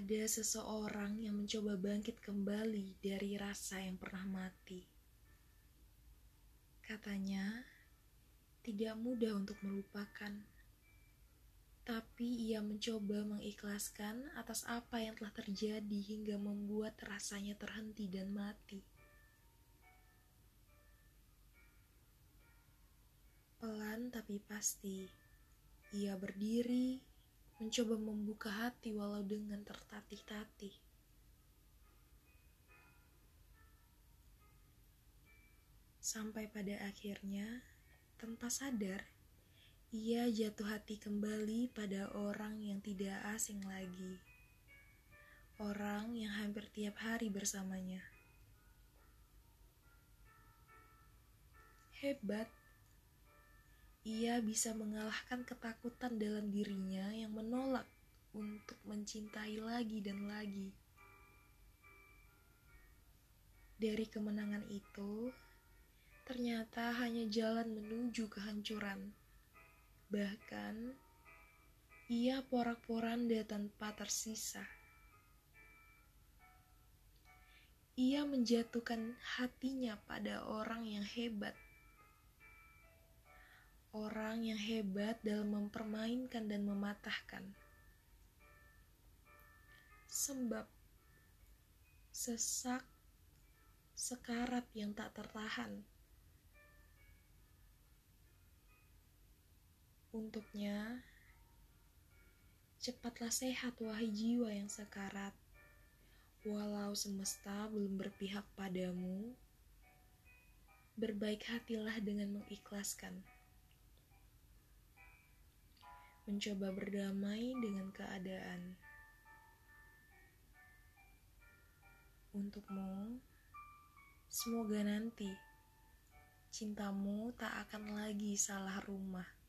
ada seseorang yang mencoba bangkit kembali dari rasa yang pernah mati. Katanya, tidak mudah untuk melupakan, tapi ia mencoba mengikhlaskan atas apa yang telah terjadi hingga membuat rasanya terhenti dan mati. Pelan tapi pasti, ia berdiri mencoba membuka hati walau dengan tertatih-tatih. Sampai pada akhirnya, tanpa sadar, ia jatuh hati kembali pada orang yang tidak asing lagi. Orang yang hampir tiap hari bersamanya. Hebat ia bisa mengalahkan ketakutan dalam dirinya yang menolak untuk mencintai lagi dan lagi. Dari kemenangan itu, ternyata hanya jalan menuju kehancuran. Bahkan, ia porak-poranda tanpa tersisa. Ia menjatuhkan hatinya pada orang yang hebat orang yang hebat dalam mempermainkan dan mematahkan. Sebab sesak sekarat yang tak tertahan. Untuknya, cepatlah sehat wahai jiwa yang sekarat. Walau semesta belum berpihak padamu, berbaik hatilah dengan mengikhlaskan mencoba berdamai dengan keadaan. Untukmu, semoga nanti cintamu tak akan lagi salah rumah.